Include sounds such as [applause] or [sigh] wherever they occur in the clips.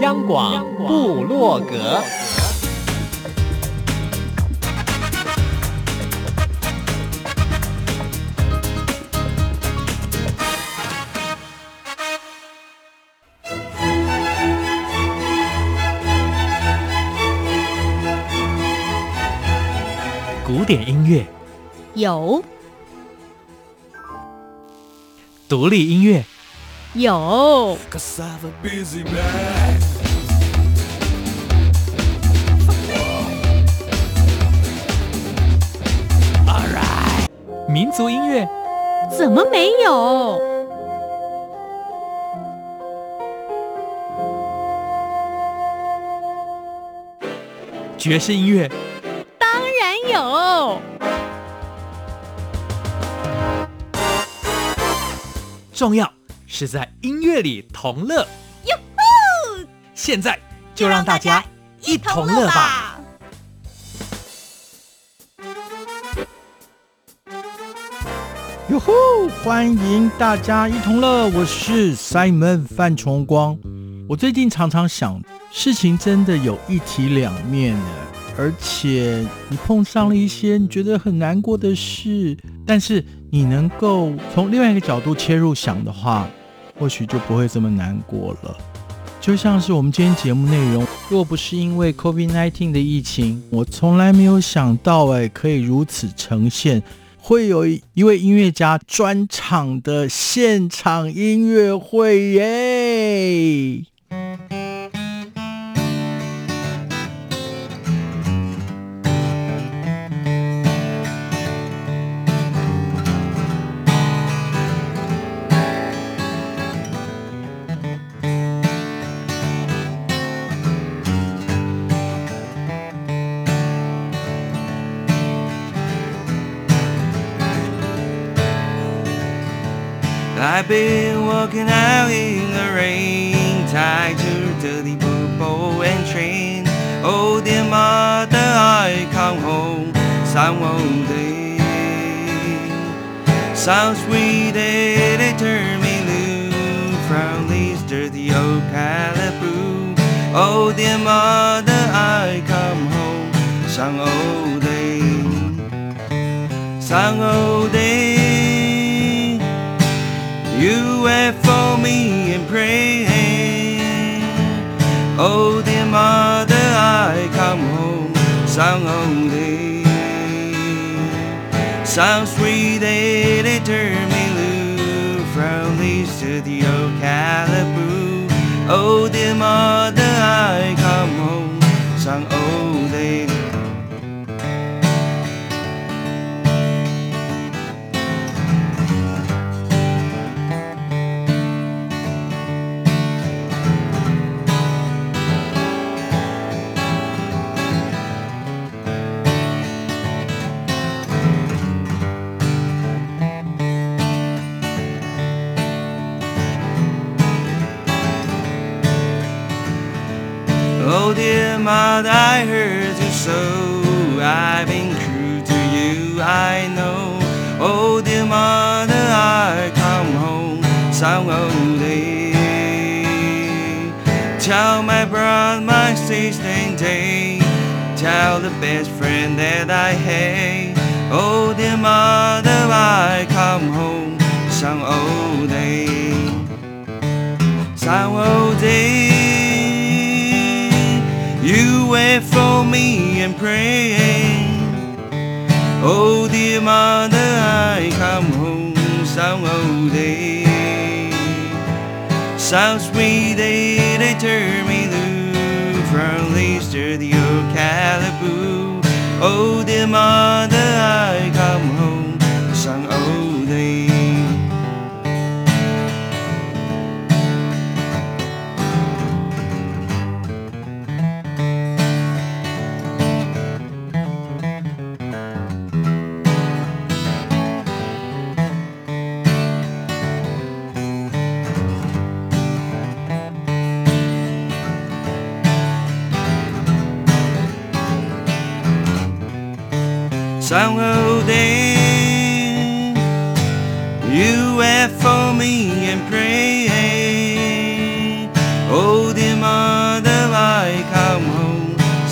央广布洛格，古典音乐。有，独立音乐有。民族音乐怎么没有？爵士音乐当然有。重要是在音乐里同乐。哟呼！现在就让大家一同乐吧。哟吼！欢迎大家一同乐，我是 Simon 范崇光。我最近常常想，事情真的有一体两面的，而且你碰上了一些你觉得很难过的事，但是你能够从另外一个角度切入想的话，或许就不会这么难过了。就像是我们今天节目内容，若不是因为 COVID-19 的疫情，我从来没有想到，哎，可以如此呈现。会有一位音乐家专场的现场音乐会耶！I've been walking out in the rain, tied to dirty purple and train. Oh dear mother, I come home some old day. Some sweet day they turn me loose from this dirty old calaboose. Oh dear mother, I come home some old day. Some old day. Wait for me and pray. Oh, dear mother, I come home old day. Some sweet day they turn me loose from this to the old calaboose. Oh, dear mother, I come home some old so. I've been cruel to you, I know. Oh dear mother, I come home some old day. Tell my brother, my sister, and day. Tell the best friend that I hate. Oh dear mother, I come home some old day. Some old day. Wait for me and pray. Oh dear mother, I come home some old day. Some sweet day they turn me loose from this dirty old calaboose. Oh dear mother, I come home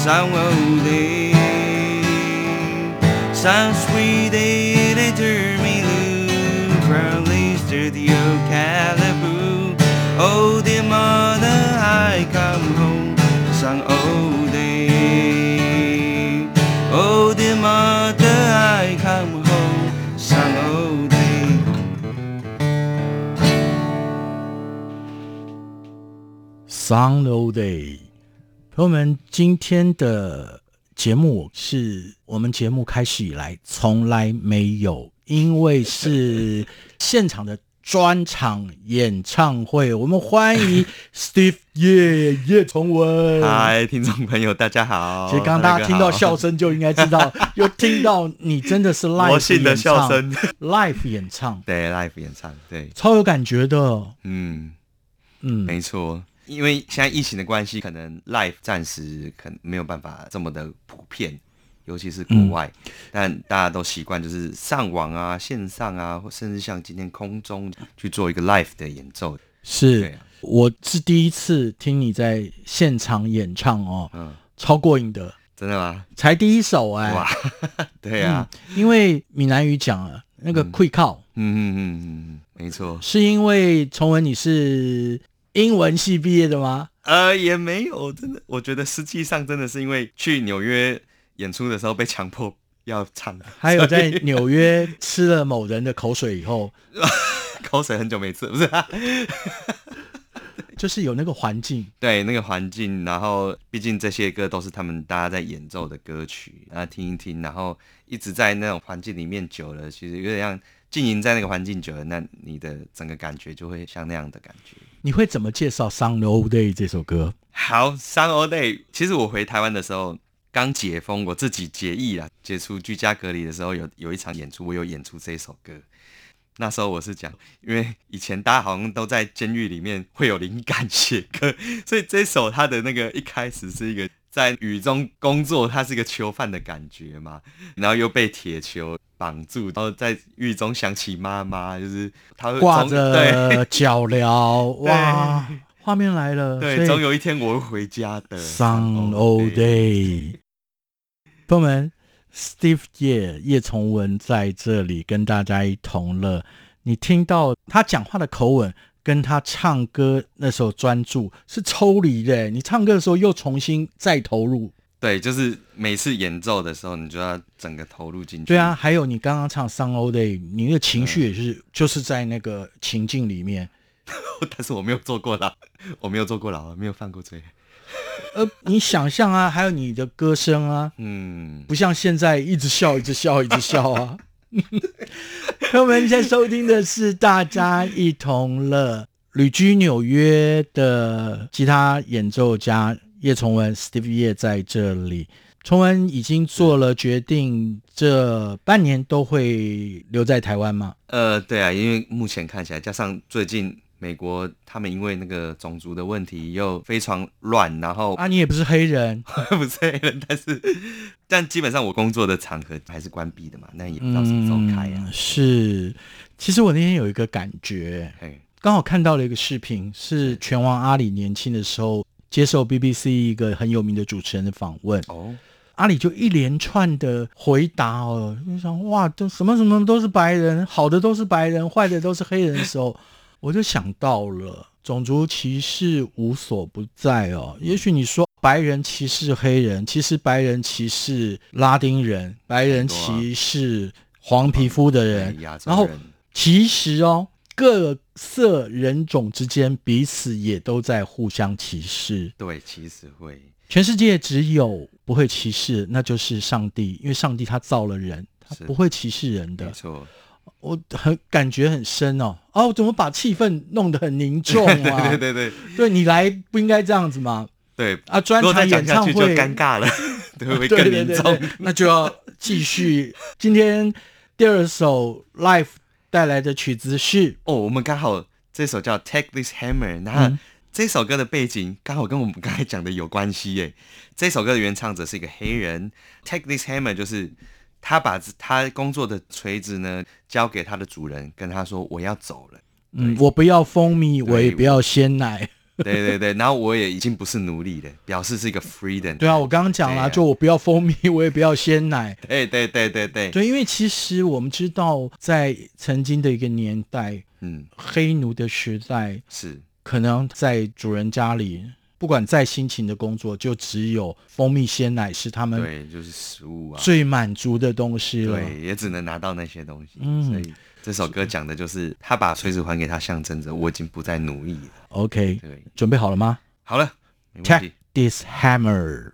ဆောင်အုပ်သည် Some sweet it enter me from leaves to Calaboo Oh dear mother I come home sang old day. Oh dear mother I come home sang old day. 桑 o 的。朋友们，今天的节目是我们节目开始以来从来没有，因为是 [laughs] 现场的专场演唱会。我们欢迎 [laughs] Steve 叶叶崇文。嗨，听众朋友，大家好。其实刚刚大家听到笑声就应该知道，[laughs] 又听到你真的是 live 魔性的笑声，live 演唱，对，live 演唱，对，超有感觉的。嗯嗯，没错。因为现在疫情的关系，可能 live 暂时可能没有办法这么的普遍，尤其是国外。嗯、但大家都习惯就是上网啊、线上啊，或甚至像今天空中去做一个 live 的演奏。是，啊、我是第一次听你在现场演唱哦，嗯，超过瘾的，真的吗？才第一首哎、欸，哇，[laughs] 对啊、嗯，因为闽南语讲了那个会靠，嗯嗯嗯嗯，没错，是因为崇文你是。英文系毕业的吗？呃，也没有，真的，我觉得实际上真的是因为去纽约演出的时候被强迫要唱，[laughs] 还有在纽约吃了某人的口水以后，[laughs] 口水很久没吃，不是、啊，[laughs] 就是有那个环境，对，那个环境，然后毕竟这些歌都是他们大家在演奏的歌曲，然后听一听，然后一直在那种环境里面久了，其实有点像经营在那个环境久了，那你的整个感觉就会像那样的感觉。你会怎么介绍《Sun Old Day》这首歌？好，《Sun Old Day》其实我回台湾的时候刚解封，我自己解疫了，解除居家隔离的时候，有有一场演出，我有演出这首歌。那时候我是讲，因为以前大家好像都在监狱里面会有灵感写歌，所以这首它的那个一开始是一个在雨中工作，他是一个囚犯的感觉嘛，然后又被铁球。绑住，然后在狱中想起妈妈，就是他会挂着脚镣，[laughs] 哇，画面来了，对，总有一天我会回家的。Sun all day，朋友们，Steve 叶叶崇文在这里跟大家一同乐。你听到他讲话的口吻，跟他唱歌那时候专注是抽离的。你唱歌的时候又重新再投入。对，就是每次演奏的时候，你就要整个投入进去。对啊，还有你刚刚唱《Sun All Day》，你的情绪也是，嗯、就是在那个情境里面。[laughs] 但是我没有坐过牢，我没有坐过牢，没有犯过罪。呃，你想象啊，还有你的歌声啊，嗯，不像现在一直笑，一直笑，一直笑啊。[laughs] 我们现在收听的是大家一同乐，旅居纽约的吉他演奏家。叶崇文，Steve 叶在这里。崇文已经做了决定，这半年都会留在台湾吗？呃，对啊，因为目前看起来，加上最近美国他们因为那个种族的问题又非常乱，然后啊，你也不是黑人，[laughs] 不是黑人，但是但基本上我工作的场合还是关闭的嘛，那也不知道什么时候开啊。嗯、是，其实我那天有一个感觉，刚好看到了一个视频，是拳王阿里年轻的时候。接受 BBC 一个很有名的主持人的访问，哦，阿里就一连串的回答哦，就想哇，都什么什么都是白人，好的都是白人，坏的都是黑人的时候，我就想到了种族歧视无所不在哦。也许你说白人歧视黑人，其实白人歧视拉丁人，白人歧视黄皮肤的人，然后其实哦。各色人种之间彼此也都在互相歧视。对，其实会。全世界只有不会歧视，那就是上帝，因为上帝他造了人，他不会歧视人的。没错，我很感觉很深哦。哦，我怎么把气氛弄得很凝重啊？对 [laughs] 对对，对你来不应该这样子吗？对啊，专场演唱会就尴尬了，[laughs] 对，会更凝重。那就要继续。今天第二首 Live。带来的曲子是哦，我们刚好这首叫《Take This Hammer》，那这首歌的背景刚好跟我们刚才讲的有关系耶。这首歌的原唱者是一个黑人，《Take This Hammer》就是他把他工作的锤子呢交给他的主人，跟他说：“我要走了，嗯，我不要蜂蜜，我也不要鲜奶。[laughs] ”对对对，然后我也已经不是奴隶了，表示是一个 freedom。对啊，我刚刚讲了，啊、就我不要蜂蜜，我也不要鲜奶。对对对对对。对，因为其实我们知道，在曾经的一个年代，嗯，黑奴的时代是可能在主人家里。不管再辛勤的工作，就只有蜂蜜鲜奶是他们对，就是食物啊，最满足的东西了。对，也只能拿到那些东西。嗯，所以这首歌讲的就是他把锤子还给他，象征着我已经不再奴役了。OK，对，准备好了吗？好了，Take this hammer。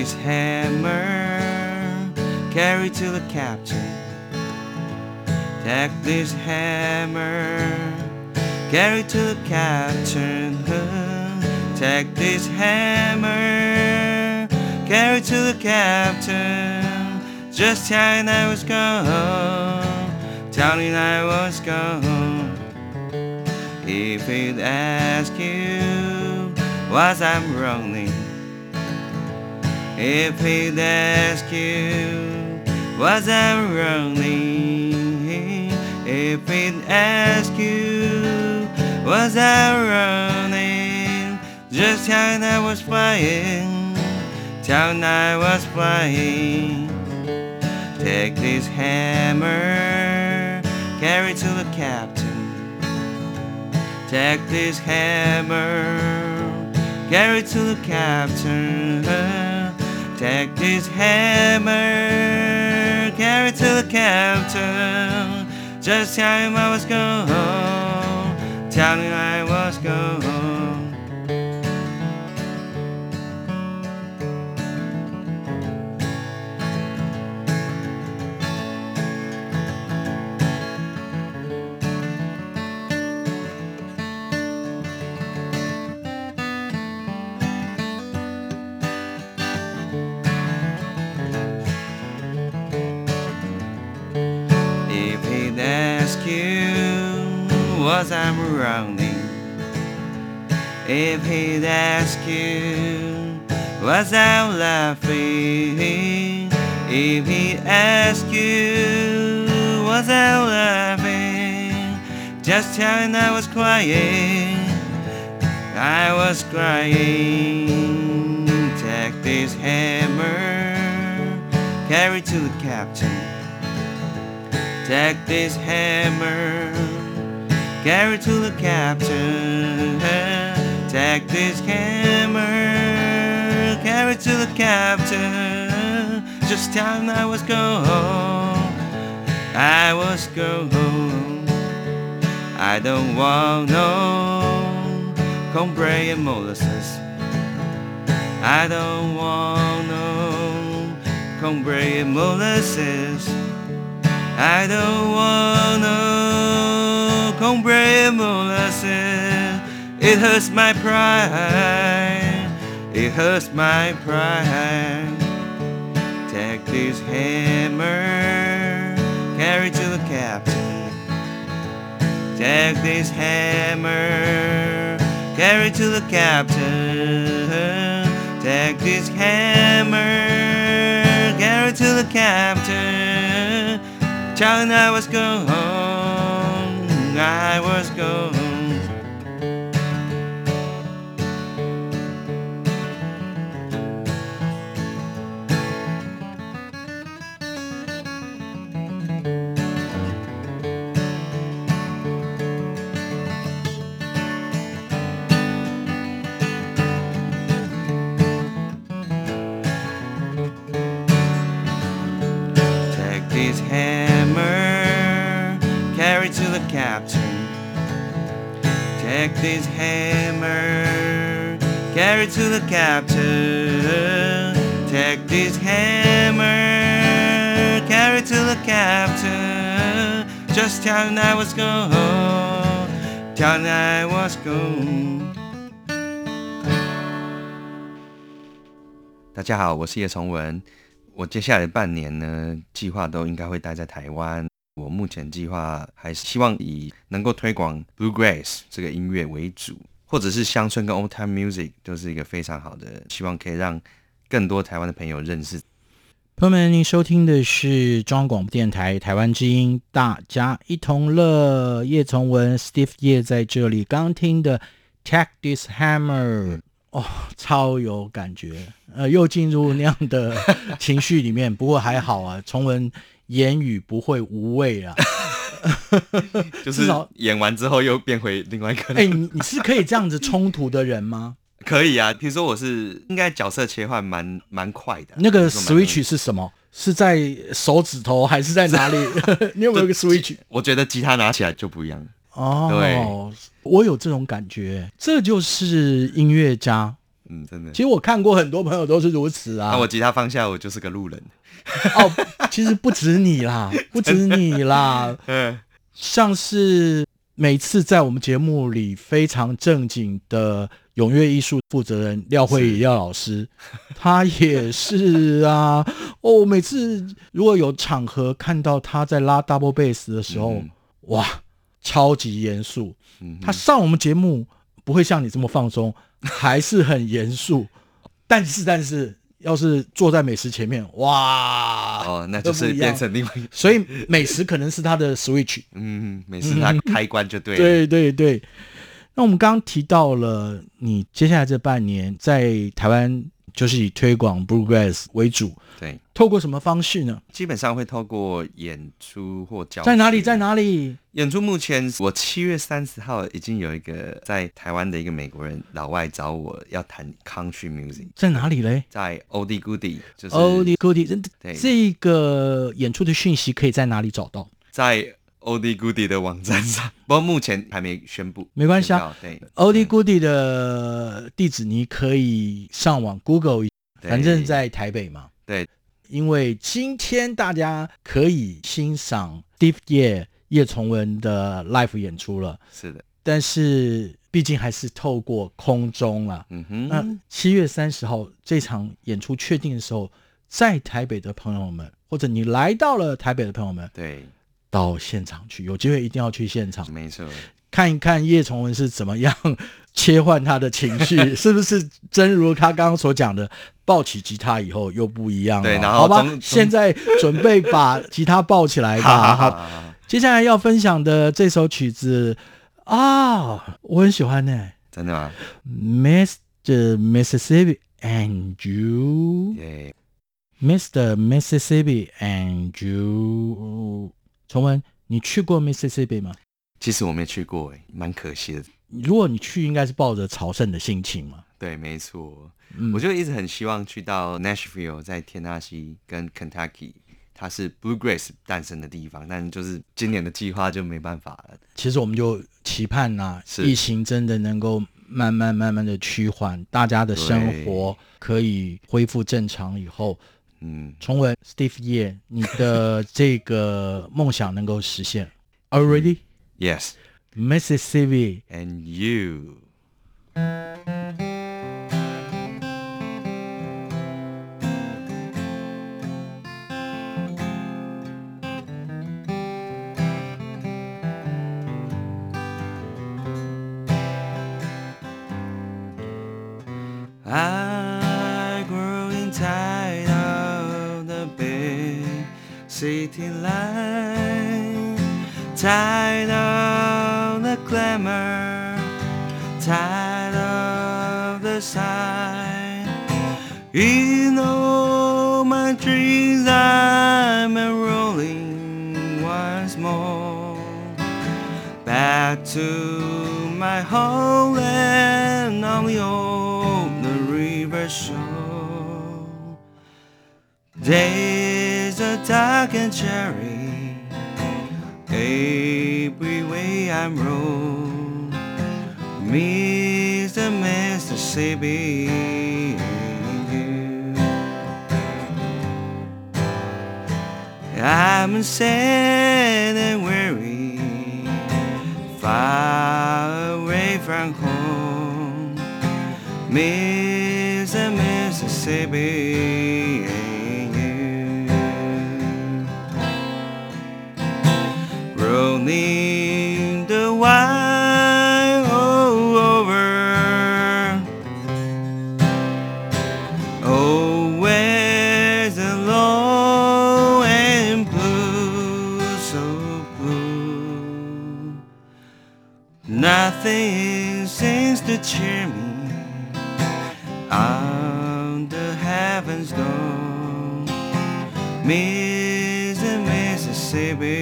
This hammer, carry to the captain. [laughs] Take this hammer, carry to the captain. Take this hammer, carry to the captain. Just telling I was gone, telling I was gone. If he'd ask you, was I running? If he'd ask you, was I running? If he'd ask you, was I running? Just how I was flying, down I was flying. Take this hammer, carry to the captain. Take this hammer, carry to the captain. Take this hammer, carry to the captain. Just tell him I was gone, tell him I was gone. Was I'm running. If he'd ask you, was I laughing? If he'd ask you, was I laughing? Just telling I was crying, I was crying. Take this hammer, carry to the captain. Take this hammer carry to the captain. Take this hammer, carry to the captain. Just tell time I was gone, I was gone. I don't want no cornbread and molasses. I don't want no cornbread and molasses. I don't want no cornbread molasses. It hurts my pride. It hurts my pride. Take this hammer, carry to the captain. Take this hammer, carry to the captain. Take this hammer, carry to the captain. Child, I was gone, I was gone. Take this hammer, carry to the captain. Take this hammer, carry to the captain. Just tell him I was gone, tell him I was gone. 大家好，我是叶崇文。 我接下来半年呢，计划都应该会待在台湾。 我目前计划还是希望以能够推广 Bluegrass 这个音乐为主，或者是乡村跟 Old Time Music 都是一个非常好的，希望可以让更多台湾的朋友认识。朋友们，您收听的是中央广播电台台湾之音，大家一同乐。叶从文 Steve 叶在这里，刚听的 Take This Hammer，哦，超有感觉，呃，又进入那样的情绪里面。不过还好啊，从文言语不会无味啊，[laughs] 就是演完之后又变回另外一个人。哎，你你是可以这样子冲突的人吗？[laughs] 可以啊，比如说我是应该角色切换蛮蛮快的。那个 switch 是什么？是在手指头还是在哪里？[laughs] 你有没有个 switch？我觉得吉他拿起来就不一样。哦，对，我有这种感觉，这就是音乐家。嗯，真的。其实我看过很多朋友都是如此啊。那我吉他放下，我就是个路人。哦，其实不止你啦，[laughs] 不止你啦。嗯，像是每次在我们节目里非常正经的。永跃艺术负责人廖慧仪廖老师，他也是啊。哦，每次如果有场合看到他在拉 double bass 的时候，嗯、哇，超级严肃。嗯、他上我们节目不会像你这么放松，还是很严肃。但是，但是要是坐在美食前面，哇，哦，那就是变成另外一个。所以美食可能是他的 switch，嗯，美食他开关就对了。对对对。那我们刚刚提到了，你接下来这半年在台湾就是以推广 Bluegrass 为主，对，透过什么方式呢？基本上会透过演出或教。在哪里？在哪里？演出目前我七月三十号已经有一个在台湾的一个美国人老外找我要弹 Country Music，在哪里嘞？在 Oldie Goodie，就是 Oldie Goodie。对，这个演出的讯息可以在哪里找到？在。Oldie Goodie 的网站上，[laughs] 不过目前还没宣布。没关系啊，对，Oldie Goodie 的地址你可以上网 Google，反正在台北嘛。对，因为今天大家可以欣赏 Steve 叶叶从文的 Live 演出了。是的，但是毕竟还是透过空中了。嗯哼，那七月三十号这场演出确定的时候，在台北的朋友们，或者你来到了台北的朋友们，对。到现场去，有机会一定要去现场，没错，看一看叶崇文是怎么样 [laughs] 切换他的情绪，[laughs] 是不是真如他刚刚所讲的，抱起吉他以后又不一样了？对，然后好吧，现在准备把吉他抱起来吧。[laughs] 好，接下来要分享的这首曲子啊，我很喜欢呢、欸，真的吗？Mr. Mississippi and you，Mr. Mississippi and you。从文，你去过 Mississippi 吗？其实我没去过，哎，蛮可惜的。如果你去，应该是抱着朝圣的心情嘛。对，没错。嗯，我就一直很希望去到 Nashville，在田纳西跟 Kentucky，它是 Bluegrass 诞生的地方。但就是今年的计划就没办法了。其实我们就期盼呐、啊，疫情真的能够慢慢慢慢的趋缓，大家的生活可以恢复正常以后。嗯，重文 Steve Ye，，你的这个梦想能够实现。Are you ready? Yes. Mississippi and you. City light, tired of the glamour, tired of the sight. In all my dreams, I'm rolling once more back to my homeland on the old the river shore. Day dark and cherry every way I'm roll Mr. Mississippi I'm sad and weary far away from home Mr. Mississippi cheer me on the heavens door. Miss Mississippi.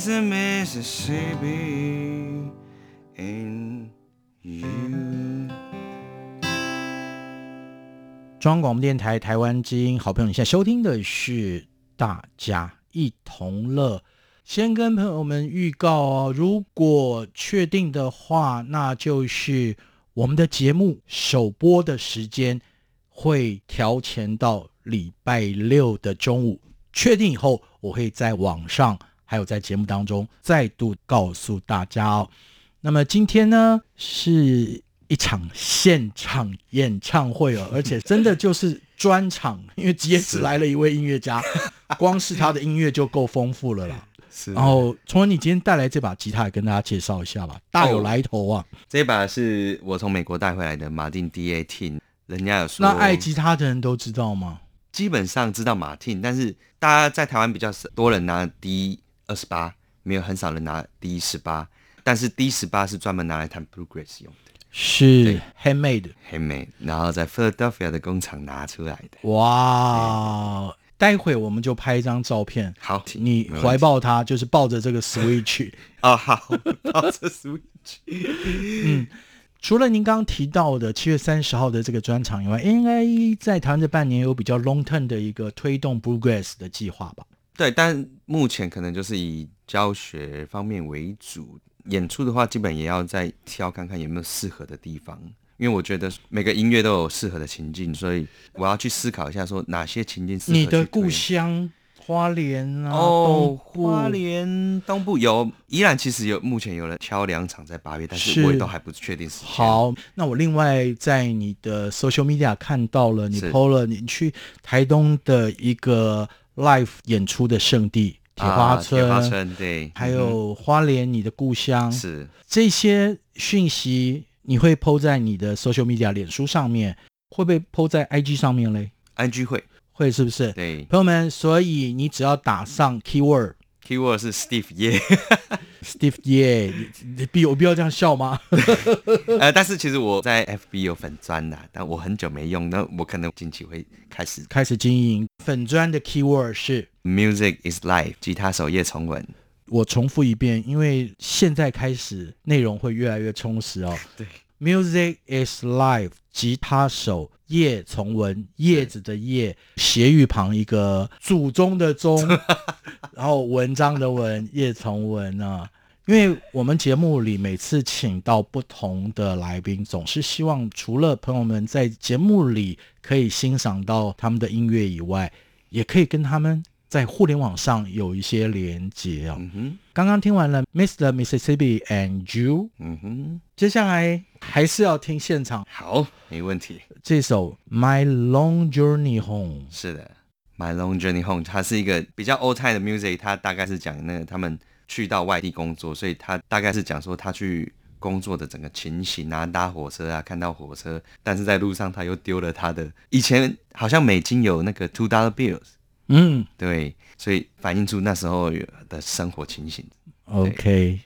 Miss Mississippi and you. 中央广播电台台湾之音，好朋友，你现在收听的是大家一同乐。先跟朋友们预告哦，如果确定的话，那就是我们的节目首播的时间会调前到礼拜六的中午。确定以后，我会在网上还有在节目当中再度告诉大家哦。那么今天呢是。一场现场演唱会哦，而且真的就是专场，因为也只来了一位音乐家，[laughs] 光是他的音乐就够丰富了啦。是，然后崇文，你今天带来这把吉他，也跟大家介绍一下吧，大有来头啊！这把是我从美国带回来的马丁 D18，人家有说，那爱吉他的人都知道吗？基本上知道马丁，但是大家在台湾比较少，多人拿 D 二十八，没有很少人拿 D 十八，但是 D 十八是专门拿来弹 bluegrass 用的。是 handmade，handmade，然后在 Philadelphia 的工厂拿出来的。哇！待会我们就拍一张照片。好，你怀抱它，就是抱着这个 Switch。[laughs] 哦，好，抱着 Switch。[laughs] 嗯，除了您刚刚提到的七月三十号的这个专场以外，应该在台湾这半年有比较 long term 的一个推动 Bluegrass 的计划吧？对，但目前可能就是以教学方面为主。演出的话，基本也要再挑看看有没有适合的地方，因为我觉得每个音乐都有适合的情境，所以我要去思考一下，说哪些情境适合。你的故乡花莲啊，哦，花莲东部有，依然其实有，目前有了敲两场在八月，但是我也都还不确定时间。好，那我另外在你的 social media 看到了，你 PO 了你去台东的一个 live 演出的圣地。铁花村，铁花村对，还有花莲，你的故乡是这些讯息，你会 po 在你的 social media 脸书上面，会不会 po 在 IG 上面嘞？IG 会会是不是？对，朋友们，所以你只要打上 keyword。Keyword 是 Steve Ye，Steve Ye，你你必有必要这样笑吗？呃，但是其实我在 FB 有粉砖的，但我很久没用，那我可能近期会开始开始经营粉砖的 Keyword 是 Music is Life，吉他手叶崇文。我重复一遍，因为现在开始内容会越来越充实哦。[laughs] 对，Music is Life，吉他手。叶从文，叶子的叶，斜玉旁一个祖宗的宗，[laughs] 然后文章的文，叶从文啊。因为我们节目里每次请到不同的来宾，总是希望除了朋友们在节目里可以欣赏到他们的音乐以外，也可以跟他们在互联网上有一些连接哦。嗯哼，刚刚听完了 Mr. Mississippi and You，嗯哼，接下来还是要听现场好，没问题。这首 My Long Journey Home。是的，My Long Journey Home，它是一个比较 old time 的 music，它大概是讲那个他们去到外地工作，所以他大概是讲说他去。工作的整个情形啊，搭火车啊，看到火车，但是在路上他又丢了他的以前好像美金有那个 two dollar bills，嗯，对，所以反映出那时候的生活情形。OK，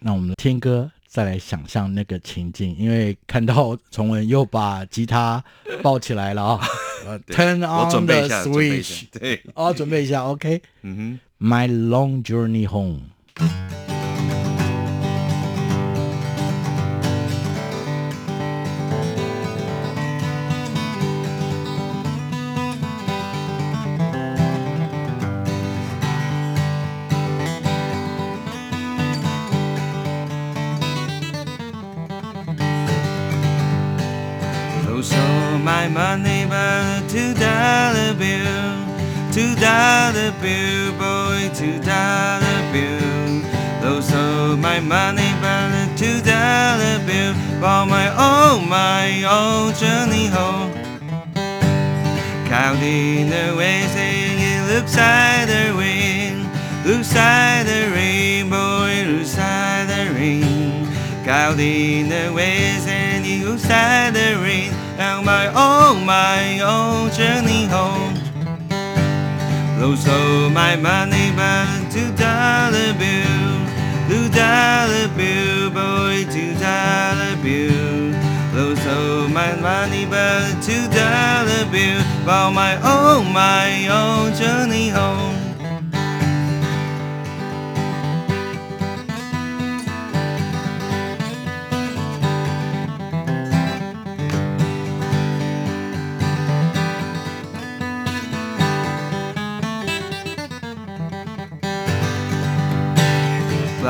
那我们听歌再来想象那个情境，因为看到崇文又把吉他抱起来了啊，[laughs] Turn on the switch，对，哦，准备一下，OK，嗯哼，My long journey home。to the bill, boy, to the bill. Those are my money, but to the bill, for my oh my old journey home. Counting the ways it looks like the rain. looks like the rain, boy, looks the way. Counting the ways and it looks like the rain. and my oh my old journey home. Oh, Lost all my money but to dollar bill, two dollar bill, boy, to dollar bill. Lost all my money but to dollar bill, for my oh my own journey home.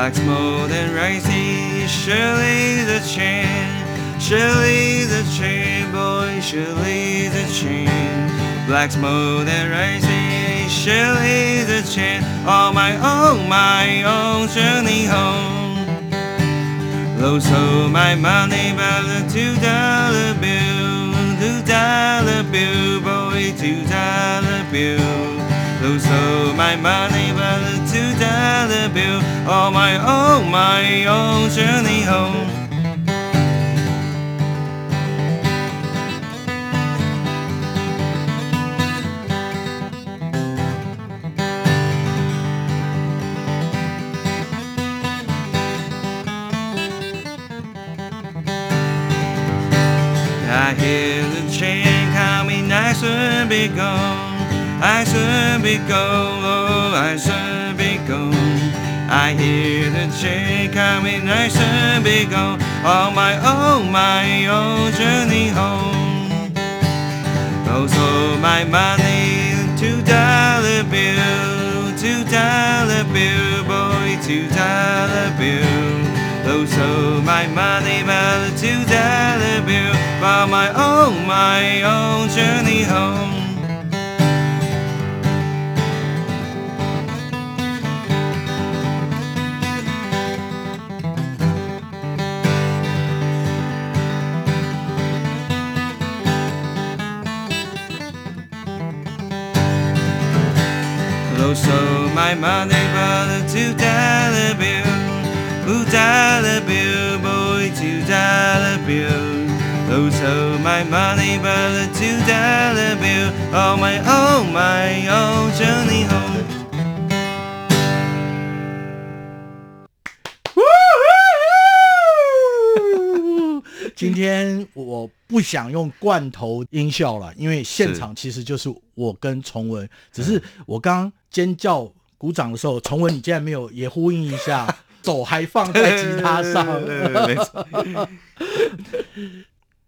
Black smoke and rising, surely the chain, surely the chain, boy, surely the chain. Black smoke and rising, surely the chain, on my own, my own journey home. Lost all my money by the two dollar bill, two dollar bill, boy, two dollar bill. All my money by the two dollar bill. On my own, my own journey home. I hear the train coming, I soon be gone I should be gone, oh, I should be gone. I hear the train coming, I should be gone on my own, my own journey home. Also, my money, two dollar bill, two dollar bill, boy, two dollar bill. Also, my money, but two dollar bill, for my own, my own journey home. My money dollar bill, two dollar bill, boy, two dollar bill. Oh, so my money two dollar bill, oh my oh my oh journey home. 今天我不想用罐头音效了，因为现场其实就是我跟崇文，只是我刚刚尖叫鼓掌的时候，崇文你竟然没有也呼应一下，[laughs] 手还放在吉他上。[laughs] 没错，[laughs]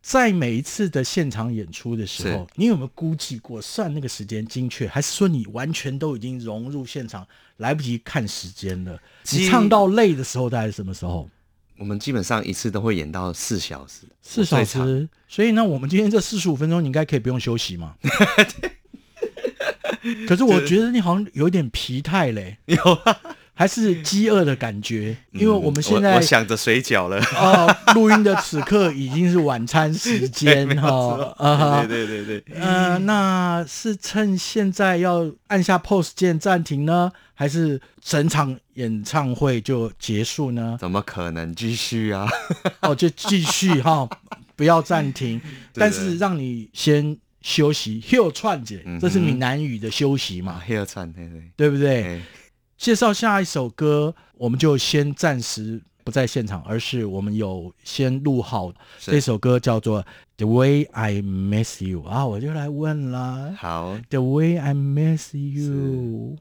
在每一次的现场演出的时候，你有没有估计过算那个时间精确，还是说你完全都已经融入现场，来不及看时间了？你唱到累的时候大概是什么时候？我们基本上一次都会演到四小时，四小时。所以呢，我们今天这四十五分钟，你应该可以不用休息嘛？[laughs] 可是我觉得你好像有点疲态嘞，有啊，还是饥饿的感觉？因为我们现在嗯我，我想着水饺了。哦，录音的此刻已经是晚餐时间 [laughs] 哈，啊，对对对对，呃，那是趁现在要按下 pause 键暂停呢，还是整场演唱会就结束呢？怎么可能继续啊？[laughs] 哦，就继续哈，不要暂停，但是让你先休息。休串姐，这是闽南语的休息嘛，？hill 串，对对对不对？介绍下一首歌，我们就先暂时不在现场，而是我们有先录好这首歌，叫做《The Way I Miss You》啊，我就来问啦，好，《The Way I Miss You》。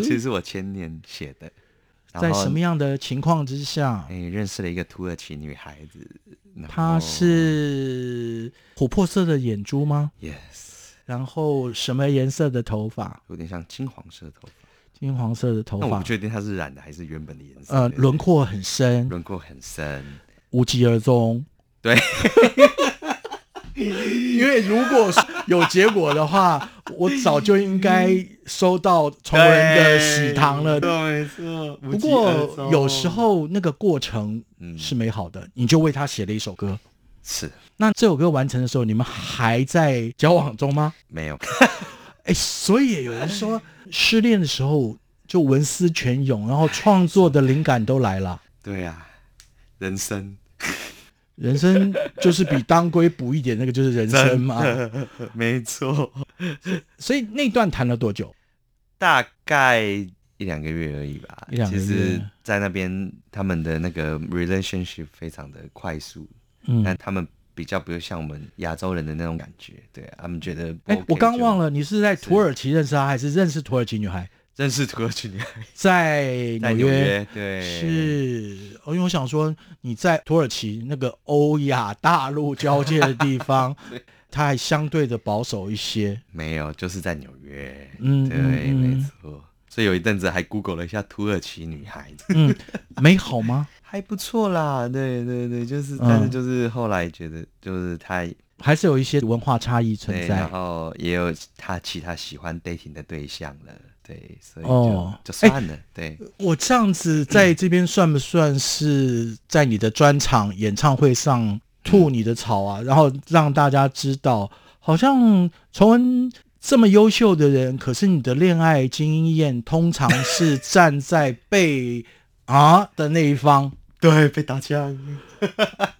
首其实是我前年写的，在什么样的情况之下？哎，认识了一个土耳其女孩子，她是琥珀色的眼珠吗？yes，然后什么颜色的头发？有点像金黄色的头发，金黄色的头发。那我不确定她是染的还是原本的颜色。呃，轮廓很深，轮廓很深，无疾而终。对。[laughs] 因为如果是有结果的话，我早就应该收到崇仁的喜糖了。对，没错。不过有时候那个过程是美好的，嗯、你就为他写了一首歌。是那这首歌完成的时候，你们还在交往中吗？没有。[laughs] 哎，所以有人说失恋的时候就文思泉涌，然后创作的灵感都来了。对呀、啊，人生，人生就是比当归补一点，那个就是人生嘛。[laughs] 没错。所以那段谈了多久？大概一两个月而已吧。一两个月。其实，在那边他们的那个 relationship 非常的快速，嗯，但他们。比较不会像我们亚洲人的那种感觉，对他们觉得、OK。哎，我刚忘了，你是在土耳其认识他，还是认识土耳其女孩？认识土耳其女孩，在纽约，约。对，是。因为我想说，你在土耳其那个欧亚大陆交界的地方，[laughs] 它还相对的保守一些。没有，就是在纽约。嗯，对，嗯、没错。所以有一阵子还 Google 了一下土耳其女孩子，嗯，美好吗？[laughs] 还不错啦，对对对，就是，但是就是后来觉得，就是他还是有一些文化差异存在，然后也有他其他喜欢 dating 的对象了，对，所以就、哦、就算了。对，我这样子在这边算不算是在你的专场演唱会上吐你的槽啊？嗯、然后让大家知道，好像崇文。这么优秀的人，可是你的恋爱经验通常是站在被啊 [laughs] 的那一方，对，被打枪。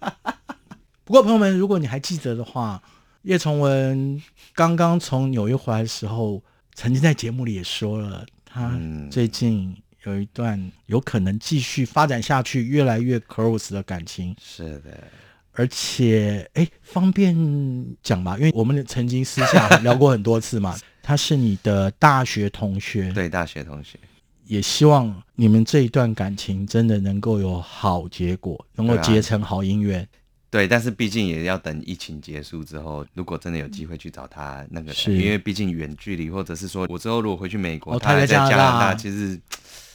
[laughs] 不过朋友们，如果你还记得的话，叶崇文刚刚从纽约回来的时候，曾经在节目里也说了，他最近有一段有可能继续发展下去，越来越 close 的感情。是的。而且，哎，方便讲吧？因为我们曾经私下聊过很多次嘛。[laughs] 他是你的大学同学，对，大学同学。也希望你们这一段感情真的能够有好结果，能够结成好姻缘。对，但是毕竟也要等疫情结束之后，如果真的有机会去找他，那个是因为毕竟远距离，或者是说我之后如果回去美国，哦、他还在加拿大，其实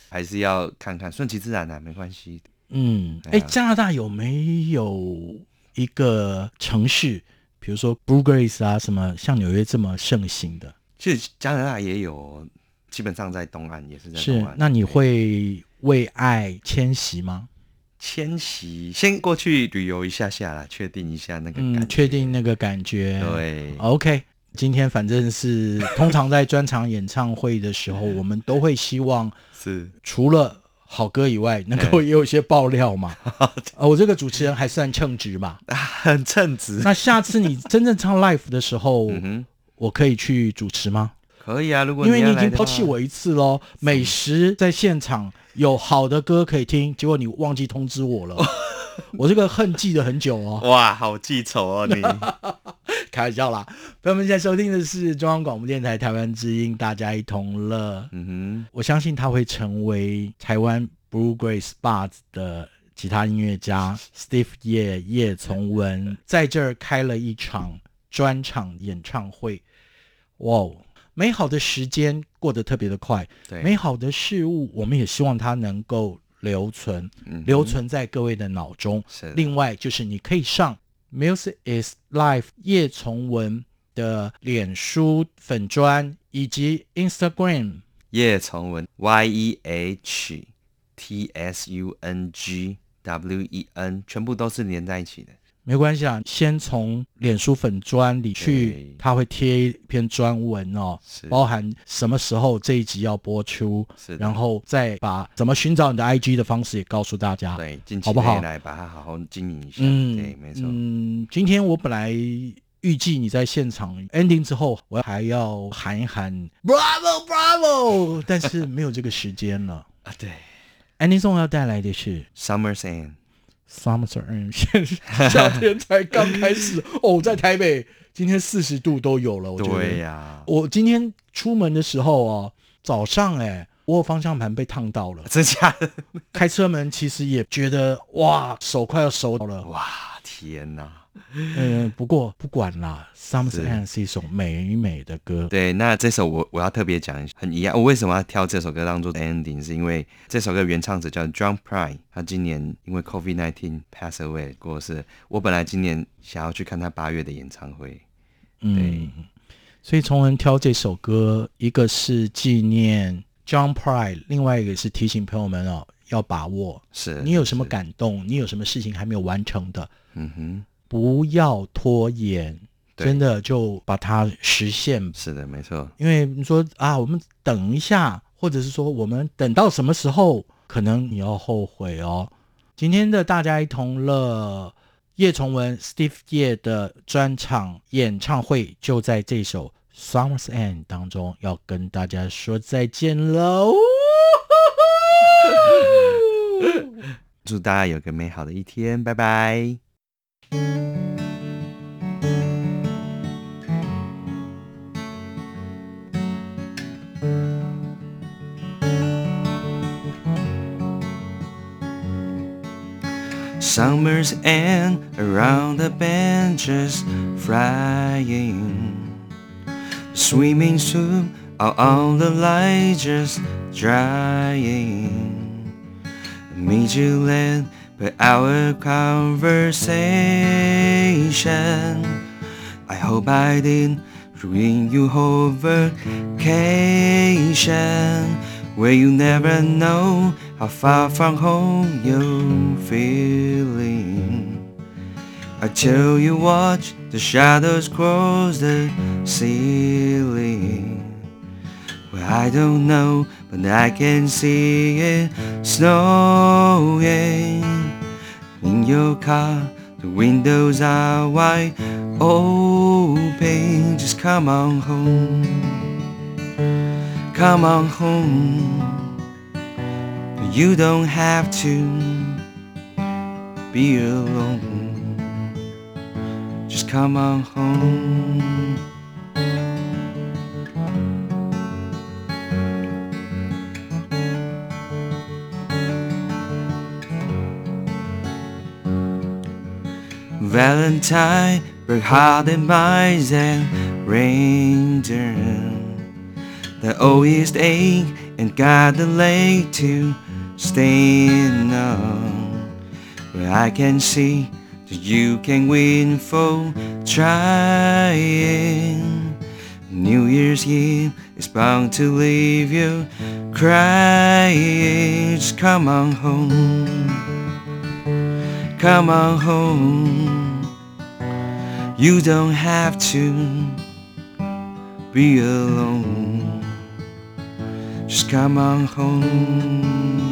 还是要看看，顺其自然的、啊，没关系。嗯，哎、啊，加拿大有没有一个城市，比如说 Bluegrass 啊，什么像纽约这么盛行的？其实加拿大也有，基本上在东岸也是在东岸。是，那你会为爱迁徙吗？迁徙，先过去旅游一下下啦，确定一下那个感觉，嗯，确定那个感觉。对，OK。今天反正是通常在专场演唱会的时候，[laughs] 我们都会希望是除了。好歌以外，能够也有一些爆料嘛？呃、[laughs] 我这个主持人还算称职吧？[laughs] 很称职。那下次你真正唱 Life 的时候，我可以去主持吗？可以啊，如果因为你已经抛弃我一次喽。美食在现场有好的歌可以听，结果你忘记通知我了。[laughs] 我这个恨记得很久哦。哇，好记仇哦你。[laughs] 开玩笑啦，朋友们，现在收听的是中央广播电台台湾之音，大家一同乐。嗯哼，我相信他会成为台湾 Bluegrass 的吉他音乐家 Steve 叶叶从文，在这儿开了一场专场演唱会。哇，美好的时间过得特别的快，对，美好的事物，我们也希望它能够留存，嗯、留存在各位的脑中。是，另外就是你可以上。Music is Life 叶崇文的脸书粉砖以及 Instagram 叶崇文 Y E H T S U N G W E N 全部都是连在一起的。没关系啊，先从脸书粉砖里去，他会贴一篇专文哦，包含什么时候这一集要播出，然后再把怎么寻找你的 IG 的方式也告诉大家，对，好不好？来把它好好经营一下，嗯，对，没错。嗯，今天我本来预计你在现场 ending 之后，我还要喊一喊 Bravo Bravo，但是没有这个时间了 [laughs] 啊。对，ending song 要带来的是 Summer's End。Summer End，[laughs] 夏天才刚开始哦，在台北今天四十度都有了，我觉得。对呀、啊，我今天出门的时候哦，早上哎，我方向盘被烫到了，[laughs] 真假的？开车门其实也觉得哇，手快要熟了，哇，天哪！嗯，[laughs] 不过不管啦，《End》是一首美美的歌。对，那这首我我要特别讲一下，很遗憾，我为什么要挑这首歌当做 ending？是因为这首歌原唱者叫 John Prine，他今年因为 COVID-19 pass away 过世。我本来今年想要去看他八月的演唱会，对，嗯，所以从文挑这首歌，一个是纪念 John Prine，另外一个是提醒朋友们哦，要把握。是，你有什么感动？你有什么事情还没有完成的？嗯哼。不要拖延，真的就把它实现。是的，没错。因为你说啊，我们等一下，或者是说我们等到什么时候，可能你要后悔哦。今天的大家一同乐，叶崇文 Steve 叶的专场演唱会就在这首《Summer's End》当中，要跟大家说再见喽。[laughs] 祝大家有个美好的一天，拜拜。Summer's end around the benches frying, swimming soup out on the light just drying. Meet you but our conversation. I hope I didn't ruin your whole vacation, where you never know how far from home you're feeling. Until you watch the shadows cross the ceiling. Well, I don't know, but I can see it snowing. In your car, the windows are wide open. Just come on home. Come on home. You don't have to be alone. Just come on home. Valentine, work hard and mice and reindeer. The oldest ache and got the leg to stand on. But I can see that you can win for trying. New Year's Eve is bound to leave you crying. Just come on home. Come on home. You don't have to be alone. Just come on home.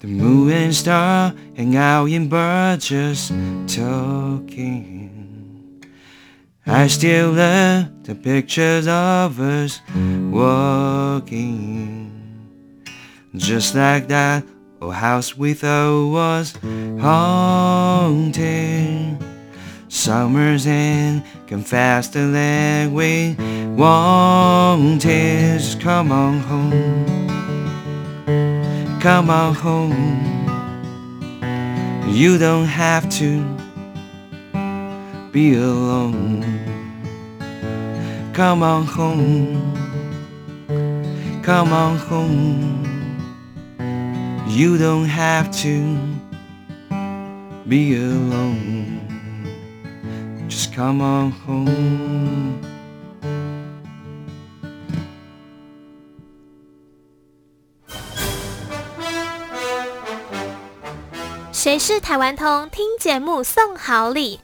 The moon and star hang out in birds just talking. I still love the pictures of us walking. Just like that old house we thought was haunted. Summer's end, confess the leg we wanted. Come on home. Come on home. You don't have to be alone. Come on home. Come on home. You don't have to be alone. Just come on home. 谁是台湾通？听节目送好礼，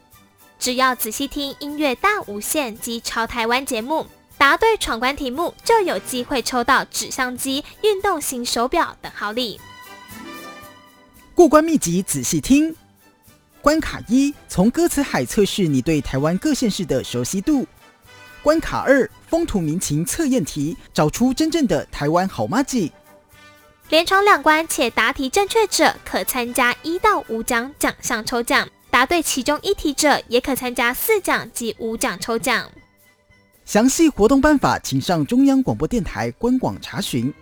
只要仔细听音乐大无限及超台湾节目，答对闯关题目就有机会抽到纸相机、运动型手表等好礼。过关秘籍仔细听，关卡一：从歌词海测试你对台湾各县市的熟悉度；关卡二：风土民情测验题，找出真正的台湾好妈吉。连闯两关且答题正确者，可参加一到五奖奖项抽奖；答对其中一题者，也可参加四奖及五奖抽奖。详细活动办法，请上中央广播电台官网查询。